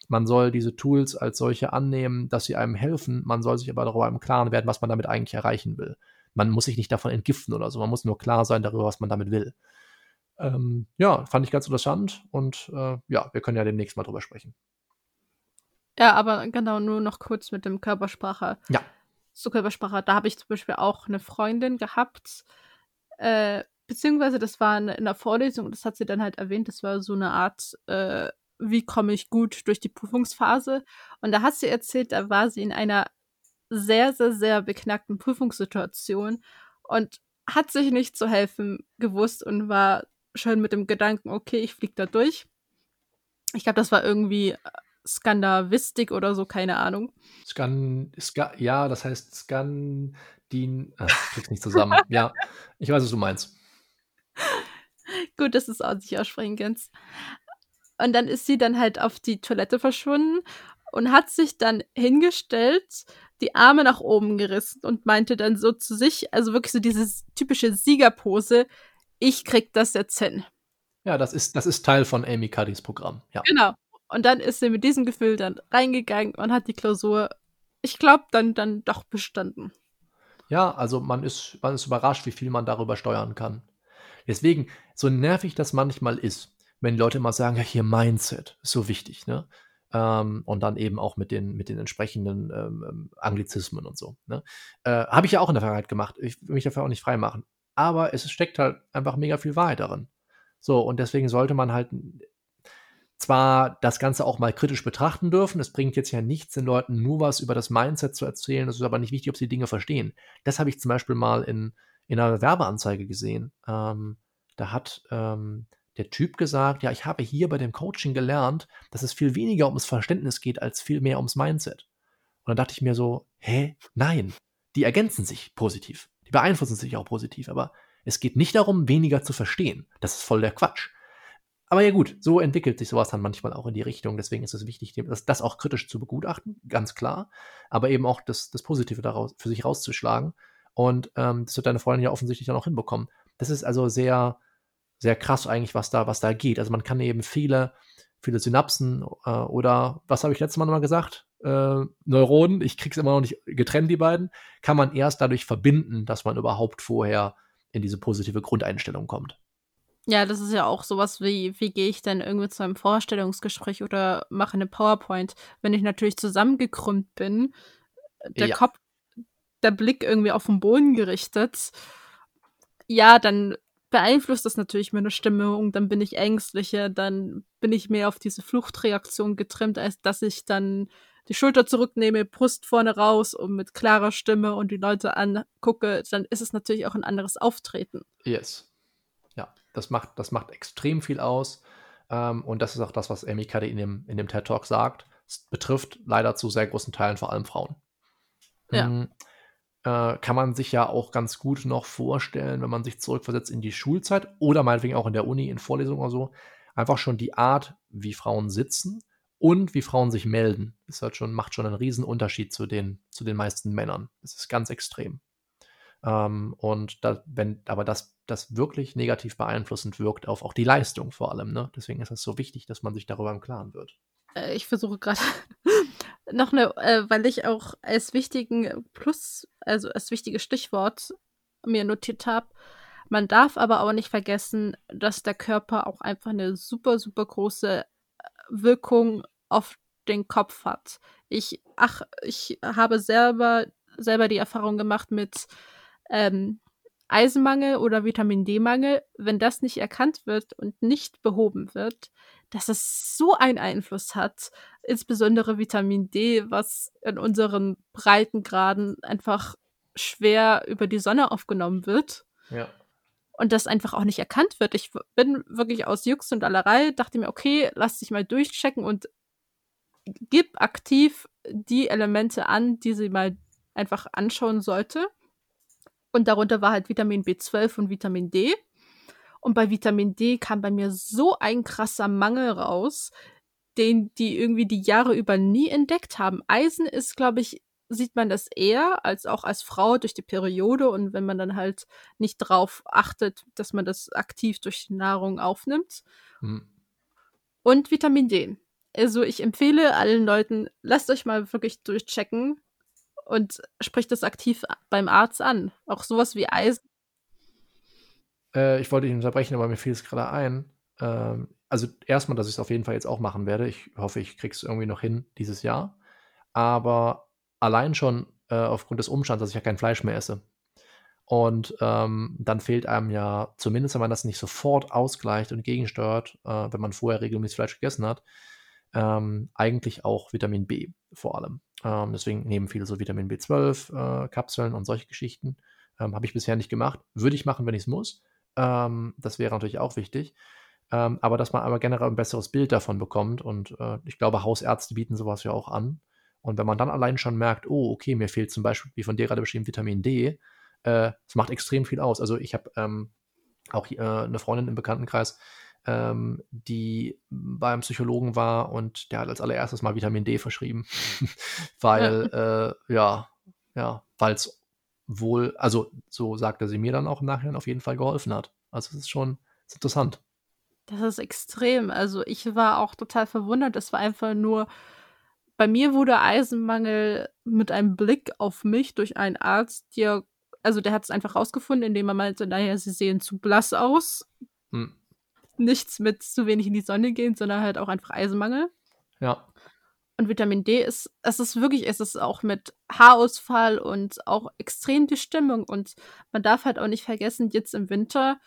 Man soll diese Tools als solche annehmen, dass sie einem helfen. Man soll sich aber darüber im Klaren werden, was man damit eigentlich erreichen will. Man muss sich nicht davon entgiften oder so. Man muss nur klar sein darüber, was man damit will. Ähm, ja, fand ich ganz interessant und äh, ja, wir können ja demnächst mal drüber sprechen. Ja, aber genau, nur noch kurz mit dem Körpersprache. Ja. Zur Körpersprache, da habe ich zum Beispiel auch eine Freundin gehabt, äh, beziehungsweise das war in, in der Vorlesung, das hat sie dann halt erwähnt, das war so eine Art, äh, wie komme ich gut durch die Prüfungsphase. Und da hat sie erzählt, da war sie in einer sehr, sehr, sehr beknackten Prüfungssituation und hat sich nicht zu helfen gewusst und war schon mit dem Gedanken, okay, ich fliege da durch. Ich glaube, das war irgendwie äh, Skandavistik oder so, keine Ahnung. Skan, Ska, ja, das heißt Skandin. Ach, ich krieg's nicht zusammen. ja, ich weiß, was du meinst. Gut, dass du es auch nicht aussprechen kannst. Und dann ist sie dann halt auf die Toilette verschwunden und hat sich dann hingestellt, die Arme nach oben gerissen und meinte dann so zu sich, also wirklich so diese typische Siegerpose, ich krieg das jetzt hin. Ja, das ist, das ist Teil von Amy Cuddys Programm. Ja. Genau. Und dann ist sie mit diesem Gefühl dann reingegangen und hat die Klausur, ich glaube, dann, dann doch bestanden. Ja, also man ist, man ist überrascht, wie viel man darüber steuern kann. Deswegen, so nervig das manchmal ist, wenn Leute immer sagen, ja, hier Mindset ist so wichtig, ne? Ähm, und dann eben auch mit den, mit den entsprechenden ähm, ähm Anglizismen und so. Ne? Äh, Habe ich ja auch in der Vergangenheit gemacht. Ich will mich dafür auch nicht freimachen. Aber es steckt halt einfach mega viel Wahrheit darin. So, und deswegen sollte man halt zwar das Ganze auch mal kritisch betrachten dürfen. Es bringt jetzt ja nichts, den Leuten nur was über das Mindset zu erzählen. Es ist aber nicht wichtig, ob sie Dinge verstehen. Das habe ich zum Beispiel mal in, in einer Werbeanzeige gesehen. Ähm, da hat ähm, der Typ gesagt, ja, ich habe hier bei dem Coaching gelernt, dass es viel weniger ums Verständnis geht, als viel mehr ums Mindset. Und dann dachte ich mir so, hä? Nein. Die ergänzen sich positiv. Die beeinflussen sich auch positiv. Aber es geht nicht darum, weniger zu verstehen. Das ist voll der Quatsch. Aber ja gut, so entwickelt sich sowas dann manchmal auch in die Richtung. Deswegen ist es wichtig, das, auch kritisch zu begutachten, ganz klar. Aber eben auch das, das Positive daraus für sich rauszuschlagen. Und ähm, das wird deine Freundin ja offensichtlich dann auch hinbekommen. Das ist also sehr, sehr krass eigentlich, was da, was da geht. Also man kann eben viele, viele Synapsen äh, oder was habe ich letztes Mal nochmal gesagt? Äh, Neuronen, ich krieg's immer noch nicht getrennt, die beiden, kann man erst dadurch verbinden, dass man überhaupt vorher in diese positive Grundeinstellung kommt. Ja, das ist ja auch sowas wie, wie gehe ich denn irgendwie zu einem Vorstellungsgespräch oder mache eine PowerPoint, wenn ich natürlich zusammengekrümmt bin, der ja. Kopf, der Blick irgendwie auf den Boden gerichtet, ja, dann beeinflusst das natürlich meine Stimmung, dann bin ich ängstlicher, dann bin ich mehr auf diese Fluchtreaktion getrimmt, als dass ich dann die Schulter zurücknehme, Brust vorne raus und mit klarer Stimme und die Leute angucke, dann ist es natürlich auch ein anderes Auftreten. Yes. Das macht, das macht extrem viel aus. Ähm, und das ist auch das, was Amy Cuddy in dem, in dem TED Talk sagt. Es betrifft leider zu sehr großen Teilen vor allem Frauen. Ja. Mhm. Äh, kann man sich ja auch ganz gut noch vorstellen, wenn man sich zurückversetzt in die Schulzeit oder meinetwegen auch in der Uni, in Vorlesungen oder so. Einfach schon die Art, wie Frauen sitzen und wie Frauen sich melden, ist halt schon, macht schon einen riesen Unterschied zu den, zu den meisten Männern. Das ist ganz extrem. Ähm, und da, wenn, aber das, das wirklich negativ beeinflussend wirkt auf auch die Leistung vor allem. Ne? Deswegen ist es so wichtig, dass man sich darüber im Klaren wird. Äh, ich versuche gerade noch eine, äh, weil ich auch als wichtigen Plus, also als wichtiges Stichwort mir notiert habe, man darf aber auch nicht vergessen, dass der Körper auch einfach eine super, super große äh, Wirkung auf den Kopf hat. Ich, ach, ich habe selber, selber die Erfahrung gemacht mit ähm, Eisenmangel oder Vitamin D-Mangel, wenn das nicht erkannt wird und nicht behoben wird, dass es so einen Einfluss hat, insbesondere Vitamin D, was in unseren Breitengraden einfach schwer über die Sonne aufgenommen wird. Ja. Und das einfach auch nicht erkannt wird. Ich bin wirklich aus Jux und Allerei, dachte mir, okay, lass dich mal durchchecken und gib aktiv die Elemente an, die sie mal einfach anschauen sollte. Und darunter war halt Vitamin B12 und Vitamin D. Und bei Vitamin D kam bei mir so ein krasser Mangel raus, den die irgendwie die Jahre über nie entdeckt haben. Eisen ist, glaube ich, sieht man das eher als auch als Frau durch die Periode und wenn man dann halt nicht drauf achtet, dass man das aktiv durch die Nahrung aufnimmt. Hm. Und Vitamin D. Also ich empfehle allen Leuten, lasst euch mal wirklich durchchecken und spricht das aktiv beim Arzt an. Auch sowas wie Eisen. Äh, ich wollte dich unterbrechen, aber mir fiel es gerade ein. Ähm, also erstmal, dass ich es auf jeden Fall jetzt auch machen werde. Ich hoffe, ich kriege es irgendwie noch hin dieses Jahr. Aber allein schon äh, aufgrund des Umstands, dass ich ja kein Fleisch mehr esse. Und ähm, dann fehlt einem ja, zumindest wenn man das nicht sofort ausgleicht und gegensteuert, äh, wenn man vorher regelmäßig Fleisch gegessen hat, ähm, eigentlich auch Vitamin B vor allem. Ähm, deswegen nehmen viele so Vitamin B12-Kapseln äh, und solche Geschichten. Ähm, Habe ich bisher nicht gemacht. Würde ich machen, wenn ich es muss. Ähm, das wäre natürlich auch wichtig. Ähm, aber dass man aber generell ein besseres Bild davon bekommt. Und äh, ich glaube, Hausärzte bieten sowas ja auch an. Und wenn man dann allein schon merkt, oh, okay, mir fehlt zum Beispiel, wie von dir gerade beschrieben, Vitamin D, äh, das macht extrem viel aus. Also ich habe ähm, auch äh, eine Freundin im Bekanntenkreis, ähm, die beim Psychologen war und der hat als allererstes mal Vitamin D verschrieben, weil ja, äh, ja, ja weil es wohl, also so sagte sie mir dann auch im Nachhinein auf jeden Fall geholfen hat. Also es ist schon ist interessant. Das ist extrem. Also ich war auch total verwundert. Es war einfach nur, bei mir wurde Eisenmangel mit einem Blick auf mich durch einen Arzt, der, also der hat es einfach rausgefunden, indem er meinte, naja, sie sehen zu blass aus. Hm nichts mit zu wenig in die Sonne gehen, sondern halt auch einfach Eisenmangel. Ja. Und Vitamin D ist, es ist wirklich, es ist auch mit Haarausfall und auch extrem die Stimmung. Und man darf halt auch nicht vergessen, jetzt im Winter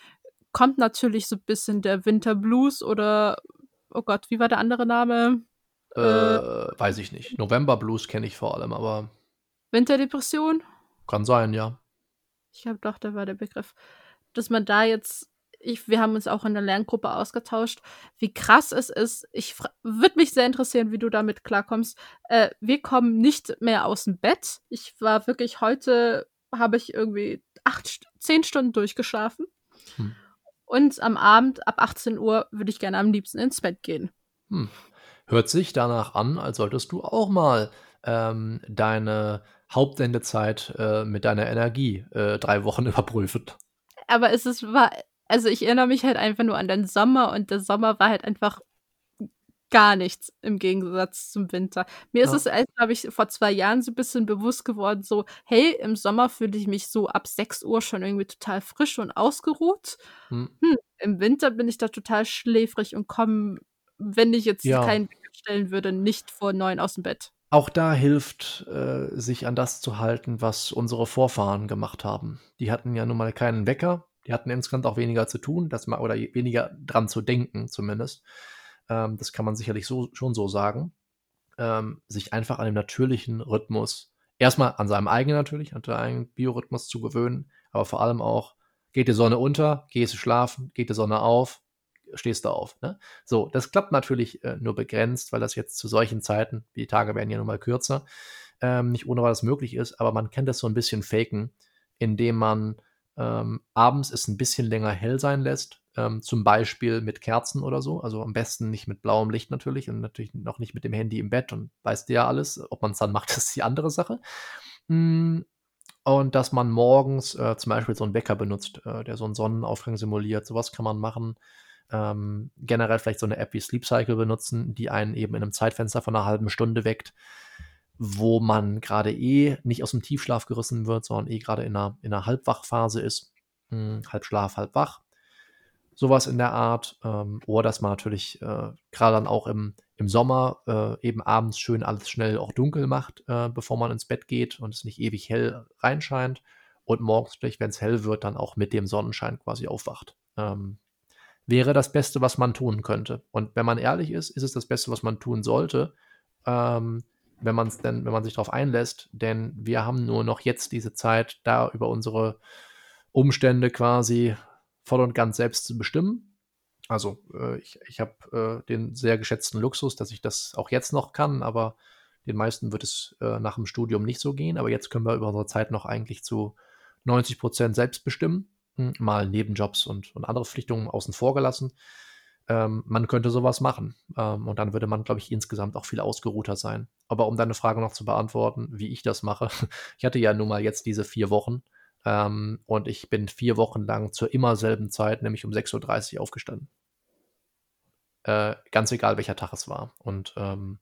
kommt natürlich so ein bisschen der Winterblues oder, oh Gott, wie war der andere Name? Äh, äh weiß ich nicht. November Blues kenne ich vor allem, aber. Winterdepression? Kann sein, ja. Ich glaube doch, da war der Begriff. Dass man da jetzt ich, wir haben uns auch in der Lerngruppe ausgetauscht, wie krass es ist. Ich würde mich sehr interessieren, wie du damit klarkommst. Äh, wir kommen nicht mehr aus dem Bett. Ich war wirklich heute, habe ich irgendwie acht, zehn Stunden durchgeschlafen. Hm. Und am Abend ab 18 Uhr würde ich gerne am liebsten ins Bett gehen. Hm. Hört sich danach an, als solltest du auch mal ähm, deine Hauptsendezeit äh, mit deiner Energie äh, drei Wochen überprüfen. Aber es ist, war also ich erinnere mich halt einfach nur an den Sommer und der Sommer war halt einfach gar nichts im Gegensatz zum Winter. Mir ja. ist es, glaube ich, vor zwei Jahren so ein bisschen bewusst geworden, so, hey, im Sommer fühle ich mich so ab 6 Uhr schon irgendwie total frisch und ausgeruht. Hm. Hm, Im Winter bin ich da total schläfrig und komme, wenn ich jetzt ja. keinen Wecker stellen würde, nicht vor neun aus dem Bett. Auch da hilft, äh, sich an das zu halten, was unsere Vorfahren gemacht haben. Die hatten ja nun mal keinen Wecker, die hatten insgesamt auch weniger zu tun, dass man, oder weniger dran zu denken zumindest. Ähm, das kann man sicherlich so, schon so sagen. Ähm, sich einfach an dem natürlichen Rhythmus, erstmal an seinem eigenen natürlich, an seinem eigenen Biorhythmus zu gewöhnen, aber vor allem auch, geht die Sonne unter, gehst du schlafen, geht die Sonne auf, stehst du auf. Ne? So, das klappt natürlich äh, nur begrenzt, weil das jetzt zu solchen Zeiten, die Tage werden ja nun mal kürzer, ähm, nicht ohne was möglich ist, aber man kann das so ein bisschen faken, indem man ähm, abends es ein bisschen länger hell sein lässt, ähm, zum Beispiel mit Kerzen oder so. Also am besten nicht mit blauem Licht natürlich und natürlich noch nicht mit dem Handy im Bett und weißt du ja alles. Ob man es dann macht, ist die andere Sache. Mm, und dass man morgens äh, zum Beispiel so einen Wecker benutzt, äh, der so einen Sonnenaufgang simuliert. Sowas kann man machen. Ähm, generell vielleicht so eine App wie Sleep Cycle benutzen, die einen eben in einem Zeitfenster von einer halben Stunde weckt wo man gerade eh nicht aus dem Tiefschlaf gerissen wird, sondern eh gerade in einer, in einer Halbwachphase ist. Hm, halb Schlaf, halb wach. Sowas in der Art. Ähm, oder dass man natürlich äh, gerade dann auch im, im Sommer äh, eben abends schön alles schnell auch dunkel macht, äh, bevor man ins Bett geht und es nicht ewig hell reinscheint. Und morgens vielleicht, wenn es hell wird, dann auch mit dem Sonnenschein quasi aufwacht. Ähm, wäre das Beste, was man tun könnte. Und wenn man ehrlich ist, ist es das Beste, was man tun sollte. Ähm, wenn man es denn, wenn man sich darauf einlässt, denn wir haben nur noch jetzt diese Zeit, da über unsere Umstände quasi voll und ganz selbst zu bestimmen. Also äh, ich, ich habe äh, den sehr geschätzten Luxus, dass ich das auch jetzt noch kann, aber den meisten wird es äh, nach dem Studium nicht so gehen. Aber jetzt können wir über unsere Zeit noch eigentlich zu 90 Prozent selbst bestimmen. Hm, mal Nebenjobs und, und andere Pflichtungen außen vor gelassen ähm, man könnte sowas machen. Ähm, und dann würde man, glaube ich, insgesamt auch viel ausgeruhter sein. Aber um deine Frage noch zu beantworten, wie ich das mache, ich hatte ja nun mal jetzt diese vier Wochen ähm, und ich bin vier Wochen lang zur immer selben Zeit, nämlich um 6.30 Uhr aufgestanden. Äh, ganz egal, welcher Tag es war. Und ähm,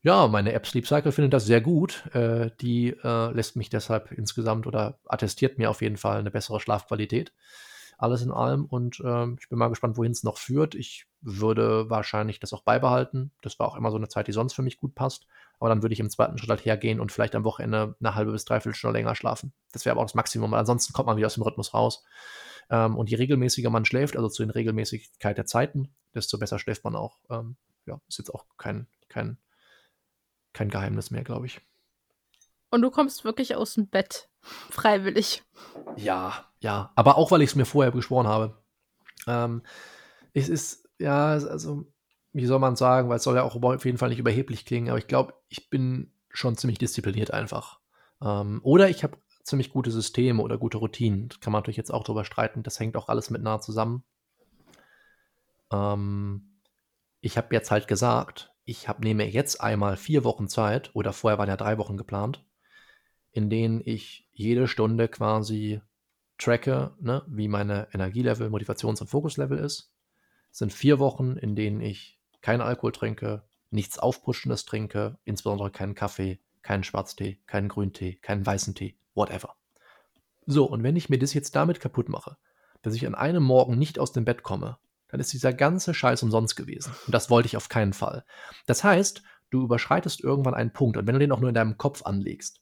ja, meine App Sleep Cycle findet das sehr gut. Äh, die äh, lässt mich deshalb insgesamt oder attestiert mir auf jeden Fall eine bessere Schlafqualität. Alles in allem. Und äh, ich bin mal gespannt, wohin es noch führt. Ich würde wahrscheinlich das auch beibehalten. Das war auch immer so eine Zeit, die sonst für mich gut passt. Aber dann würde ich im zweiten Schritt halt hergehen und vielleicht am Wochenende eine halbe bis dreiviertel Stunde länger schlafen. Das wäre aber auch das Maximum. Ansonsten kommt man wieder aus dem Rhythmus raus. Ähm, und je regelmäßiger man schläft, also zu den Regelmäßigkeit der Zeiten, desto besser schläft man auch. Ähm, ja, ist jetzt auch kein, kein kein Geheimnis mehr, glaube ich. Und du kommst wirklich aus dem Bett freiwillig. Ja, ja. Aber auch, weil ich es mir vorher geschworen habe. Ähm, es ist, ja, also, wie soll man sagen, weil es soll ja auch auf jeden Fall nicht überheblich klingen, aber ich glaube, ich bin schon ziemlich diszipliniert einfach. Ähm, oder ich habe ziemlich gute Systeme oder gute Routinen. Das kann man natürlich jetzt auch drüber streiten. Das hängt auch alles miteinander zusammen. Ähm, ich habe jetzt halt gesagt, ich habe nehme jetzt einmal vier Wochen Zeit, oder vorher waren ja drei Wochen geplant, in denen ich jede Stunde quasi tracke, ne, wie meine Energielevel, Motivations- und Fokuslevel ist. Es sind vier Wochen, in denen ich keinen Alkohol trinke, nichts Aufpuschendes trinke, insbesondere keinen Kaffee, keinen Schwarztee, keinen Grüntee, keinen weißen Tee, whatever. So, und wenn ich mir das jetzt damit kaputt mache, dass ich an einem Morgen nicht aus dem Bett komme, dann ist dieser ganze Scheiß umsonst gewesen. Und das wollte ich auf keinen Fall. Das heißt, du überschreitest irgendwann einen Punkt, und wenn du den auch nur in deinem Kopf anlegst,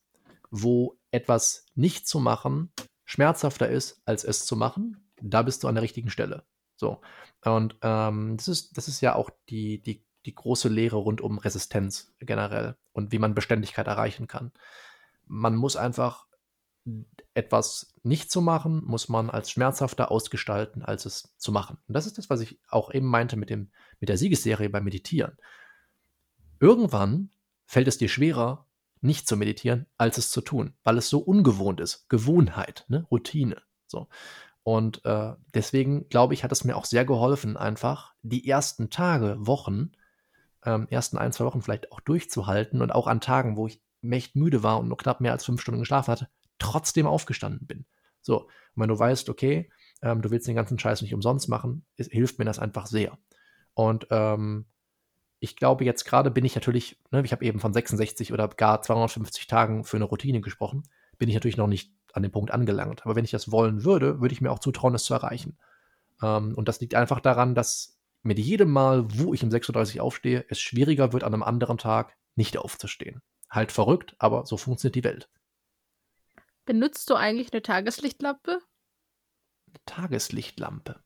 wo etwas nicht zu machen schmerzhafter ist, als es zu machen, da bist du an der richtigen Stelle. So. Und ähm, das, ist, das ist ja auch die, die, die große Lehre rund um Resistenz generell und wie man Beständigkeit erreichen kann. Man muss einfach etwas nicht zu machen, muss man als schmerzhafter ausgestalten, als es zu machen. Und das ist das, was ich auch eben meinte mit, dem, mit der Siegesserie beim Meditieren. Irgendwann fällt es dir schwerer, nicht zu meditieren, als es zu tun, weil es so ungewohnt ist. Gewohnheit, ne? Routine. So. Und äh, deswegen, glaube ich, hat es mir auch sehr geholfen, einfach die ersten Tage, Wochen, ähm, ersten ein, zwei Wochen vielleicht auch durchzuhalten und auch an Tagen, wo ich echt müde war und nur knapp mehr als fünf Stunden geschlafen hatte, trotzdem aufgestanden bin. So, und wenn du weißt, okay, ähm, du willst den ganzen Scheiß nicht umsonst machen, ist, hilft mir das einfach sehr. Und ähm, ich glaube, jetzt gerade bin ich natürlich, ne, ich habe eben von 66 oder gar 250 Tagen für eine Routine gesprochen, bin ich natürlich noch nicht an dem Punkt angelangt. Aber wenn ich das wollen würde, würde ich mir auch zutrauen, das zu erreichen. Ähm, und das liegt einfach daran, dass mit jedem Mal, wo ich um 6.30 Uhr aufstehe, es schwieriger wird, an einem anderen Tag nicht aufzustehen. Halt verrückt, aber so funktioniert die Welt. Benutzt du eigentlich eine Tageslichtlampe? Eine Tageslichtlampe.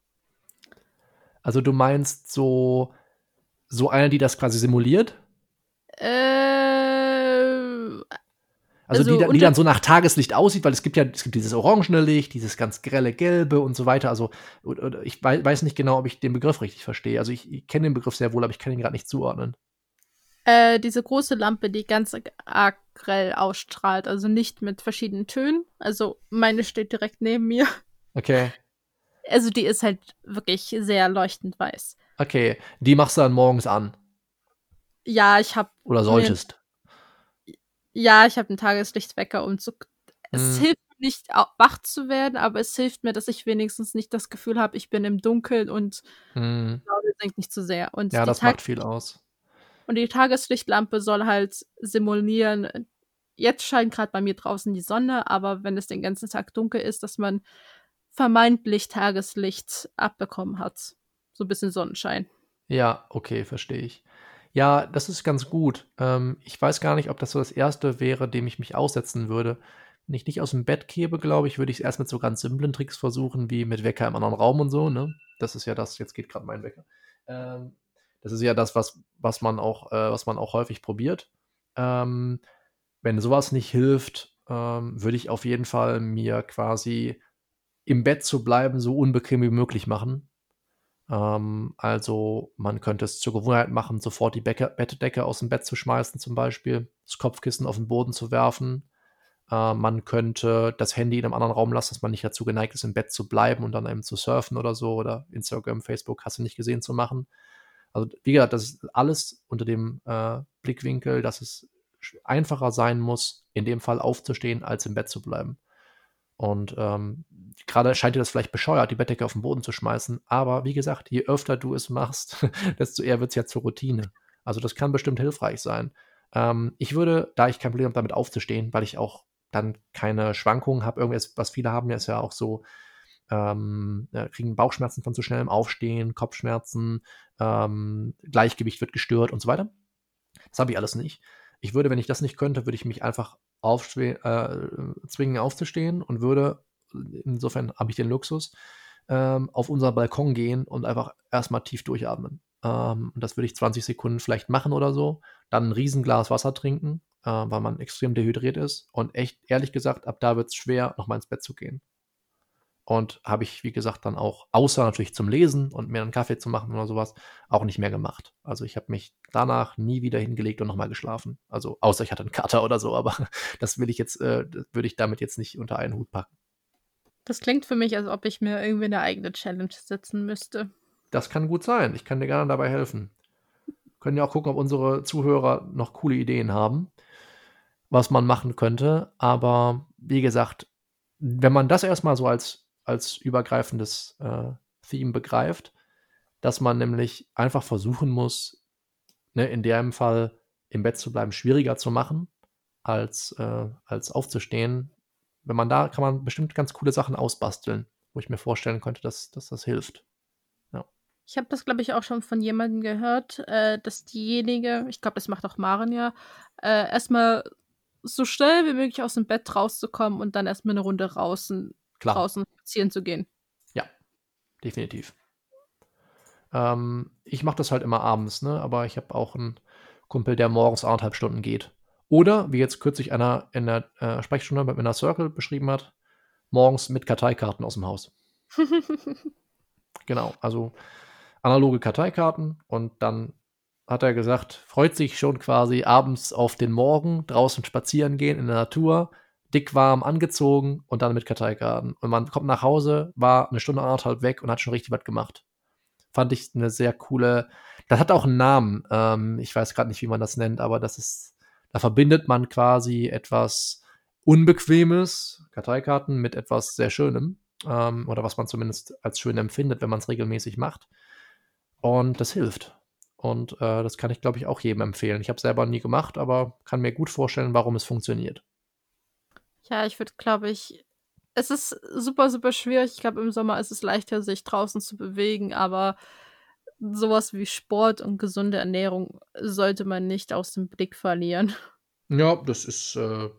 Also du meinst so, so eine, die das quasi simuliert? Äh, also, also die, die, dann so nach Tageslicht aussieht, weil es gibt ja es gibt dieses orangene Licht, dieses ganz grelle Gelbe und so weiter. Also ich weiß nicht genau, ob ich den Begriff richtig verstehe. Also ich, ich kenne den Begriff sehr wohl, aber ich kann ihn gerade nicht zuordnen. Äh, diese große Lampe, die ganz arg grell ausstrahlt, also nicht mit verschiedenen Tönen. Also meine steht direkt neben mir. Okay. Also die ist halt wirklich sehr leuchtend weiß. Okay, die machst du dann morgens an. Ja, ich habe. Oder solltest. ja, ich habe einen Tageslichtwecker, um zu. Es hm. hilft nicht, wach zu werden, aber es hilft mir, dass ich wenigstens nicht das Gefühl habe, ich bin im Dunkeln und hm. denkt nicht zu sehr. Und ja, das Tag macht viel aus. Und die Tageslichtlampe soll halt simulieren, jetzt scheint gerade bei mir draußen die Sonne, aber wenn es den ganzen Tag dunkel ist, dass man vermeintlich Tageslicht abbekommen hat. So ein bisschen Sonnenschein. Ja, okay, verstehe ich. Ja, das ist ganz gut. Ähm, ich weiß gar nicht, ob das so das Erste wäre, dem ich mich aussetzen würde. Wenn ich nicht aus dem Bett käme, glaube ich, würde ich es erst mit so ganz simplen Tricks versuchen, wie mit Wecker im anderen Raum und so. Ne? Das ist ja das, jetzt geht gerade mein Wecker. Ähm, das ist ja das, was, was, man, auch, äh, was man auch häufig probiert. Ähm, wenn sowas nicht hilft, ähm, würde ich auf jeden Fall mir quasi im Bett zu bleiben so unbequem wie möglich machen. Ähm, also man könnte es zur Gewohnheit machen, sofort die Becke, Bettdecke aus dem Bett zu schmeißen zum Beispiel, das Kopfkissen auf den Boden zu werfen. Äh, man könnte das Handy in einem anderen Raum lassen, dass man nicht dazu geneigt ist, im Bett zu bleiben und dann eben zu surfen oder so oder Instagram, Facebook, hast du nicht gesehen zu machen. Also wie gesagt, das ist alles unter dem äh, Blickwinkel, dass es einfacher sein muss, in dem Fall aufzustehen, als im Bett zu bleiben. Und ähm, gerade scheint dir das vielleicht bescheuert, die Bettdecke auf den Boden zu schmeißen. Aber wie gesagt, je öfter du es machst, desto eher wird es ja zur Routine. Also das kann bestimmt hilfreich sein. Ähm, ich würde, da ich kein Problem habe, damit aufzustehen, weil ich auch dann keine Schwankungen habe, irgendwas, was viele haben, ist ja auch so, ähm, kriegen Bauchschmerzen von zu schnellem Aufstehen, Kopfschmerzen, ähm, Gleichgewicht wird gestört und so weiter. Das habe ich alles nicht. Ich würde, wenn ich das nicht könnte, würde ich mich einfach äh, zwingen aufzustehen und würde, insofern habe ich den Luxus, ähm, auf unseren Balkon gehen und einfach erstmal tief durchatmen. Ähm, das würde ich 20 Sekunden vielleicht machen oder so. Dann ein Riesenglas Wasser trinken, äh, weil man extrem dehydriert ist. Und echt, ehrlich gesagt, ab da wird es schwer, nochmal ins Bett zu gehen. Und habe ich, wie gesagt, dann auch, außer natürlich zum Lesen und mir einen Kaffee zu machen oder sowas, auch nicht mehr gemacht. Also ich habe mich danach nie wieder hingelegt und nochmal geschlafen. Also außer ich hatte einen Kater oder so, aber das will ich jetzt, äh, würde ich damit jetzt nicht unter einen Hut packen. Das klingt für mich, als ob ich mir irgendwie eine eigene Challenge setzen müsste. Das kann gut sein. Ich kann dir gerne dabei helfen. Können ja auch gucken, ob unsere Zuhörer noch coole Ideen haben, was man machen könnte. Aber wie gesagt, wenn man das erstmal so als als übergreifendes äh, Theme begreift, dass man nämlich einfach versuchen muss, ne, in dem Fall im Bett zu bleiben, schwieriger zu machen, als, äh, als aufzustehen. Wenn man da, kann man bestimmt ganz coole Sachen ausbasteln, wo ich mir vorstellen könnte, dass, dass das hilft. Ja. Ich habe das, glaube ich, auch schon von jemandem gehört, äh, dass diejenige, ich glaube, das macht auch Maren ja, äh, erstmal so schnell wie möglich aus dem Bett rauszukommen und dann erstmal eine Runde draußen Klar. draußen spazieren zu gehen. Ja, definitiv. Ähm, ich mache das halt immer abends, ne? aber ich habe auch einen Kumpel, der morgens anderthalb Stunden geht. Oder, wie jetzt kürzlich einer in der äh, Sprechstunde bei Inner Circle beschrieben hat, morgens mit Karteikarten aus dem Haus. genau, also analoge Karteikarten und dann hat er gesagt, freut sich schon quasi abends auf den Morgen, draußen spazieren gehen in der Natur, dick warm angezogen und dann mit Karteikarten. Und man kommt nach Hause, war eine Stunde, anderthalb weg und hat schon richtig was gemacht. Fand ich eine sehr coole. Das hat auch einen Namen. Ähm, ich weiß gerade nicht, wie man das nennt, aber das ist, da verbindet man quasi etwas Unbequemes, Karteikarten, mit etwas sehr Schönem. Ähm, oder was man zumindest als schön empfindet, wenn man es regelmäßig macht. Und das hilft. Und äh, das kann ich, glaube ich, auch jedem empfehlen. Ich habe es selber nie gemacht, aber kann mir gut vorstellen, warum es funktioniert. Ja, ich würde, glaube ich, es ist super, super schwierig. Ich glaube, im Sommer ist es leichter, sich draußen zu bewegen, aber sowas wie Sport und gesunde Ernährung sollte man nicht aus dem Blick verlieren. Ja, das ist äh,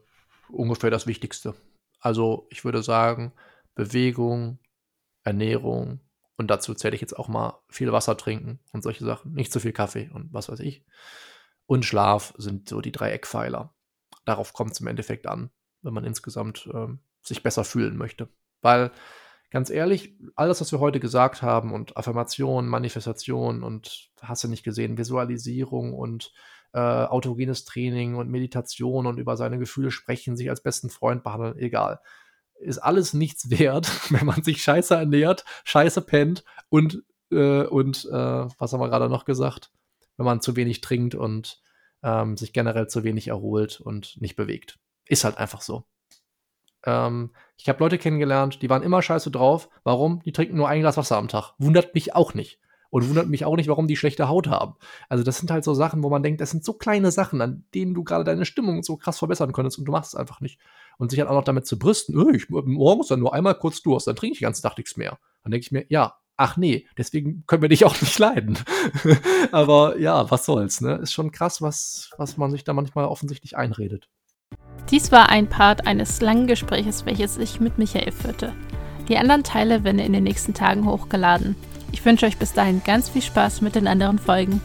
ungefähr das Wichtigste. Also ich würde sagen, Bewegung, Ernährung und dazu zähle ich jetzt auch mal viel Wasser trinken und solche Sachen. Nicht zu viel Kaffee und was weiß ich. Und Schlaf sind so die drei Eckpfeiler. Darauf kommt es im Endeffekt an wenn man insgesamt ähm, sich besser fühlen möchte. Weil, ganz ehrlich, alles, was wir heute gesagt haben und Affirmation, Manifestation und hast du nicht gesehen, Visualisierung und äh, autogenes Training und Meditation und über seine Gefühle sprechen, sich als besten Freund behandeln, egal. Ist alles nichts wert, wenn man sich scheiße ernährt, scheiße pennt und, äh, und äh, was haben wir gerade noch gesagt? Wenn man zu wenig trinkt und ähm, sich generell zu wenig erholt und nicht bewegt. Ist halt einfach so. Ähm, ich habe Leute kennengelernt, die waren immer scheiße drauf. Warum? Die trinken nur ein Glas Wasser am Tag. Wundert mich auch nicht. Und wundert mich auch nicht, warum die schlechte Haut haben. Also, das sind halt so Sachen, wo man denkt, das sind so kleine Sachen, an denen du gerade deine Stimmung so krass verbessern könntest und du machst es einfach nicht. Und sich halt auch noch damit zu brüsten, öh, ich morgens dann nur einmal kurz Durst, dann trinke ich den ganzen Tag nichts mehr. Dann denke ich mir, ja, ach nee, deswegen können wir dich auch nicht leiden. Aber ja, was soll's, ne? Ist schon krass, was, was man sich da manchmal offensichtlich einredet. Dies war ein Part eines langen Gespräches, welches ich mit Michael führte. Die anderen Teile werden in den nächsten Tagen hochgeladen. Ich wünsche euch bis dahin ganz viel Spaß mit den anderen Folgen.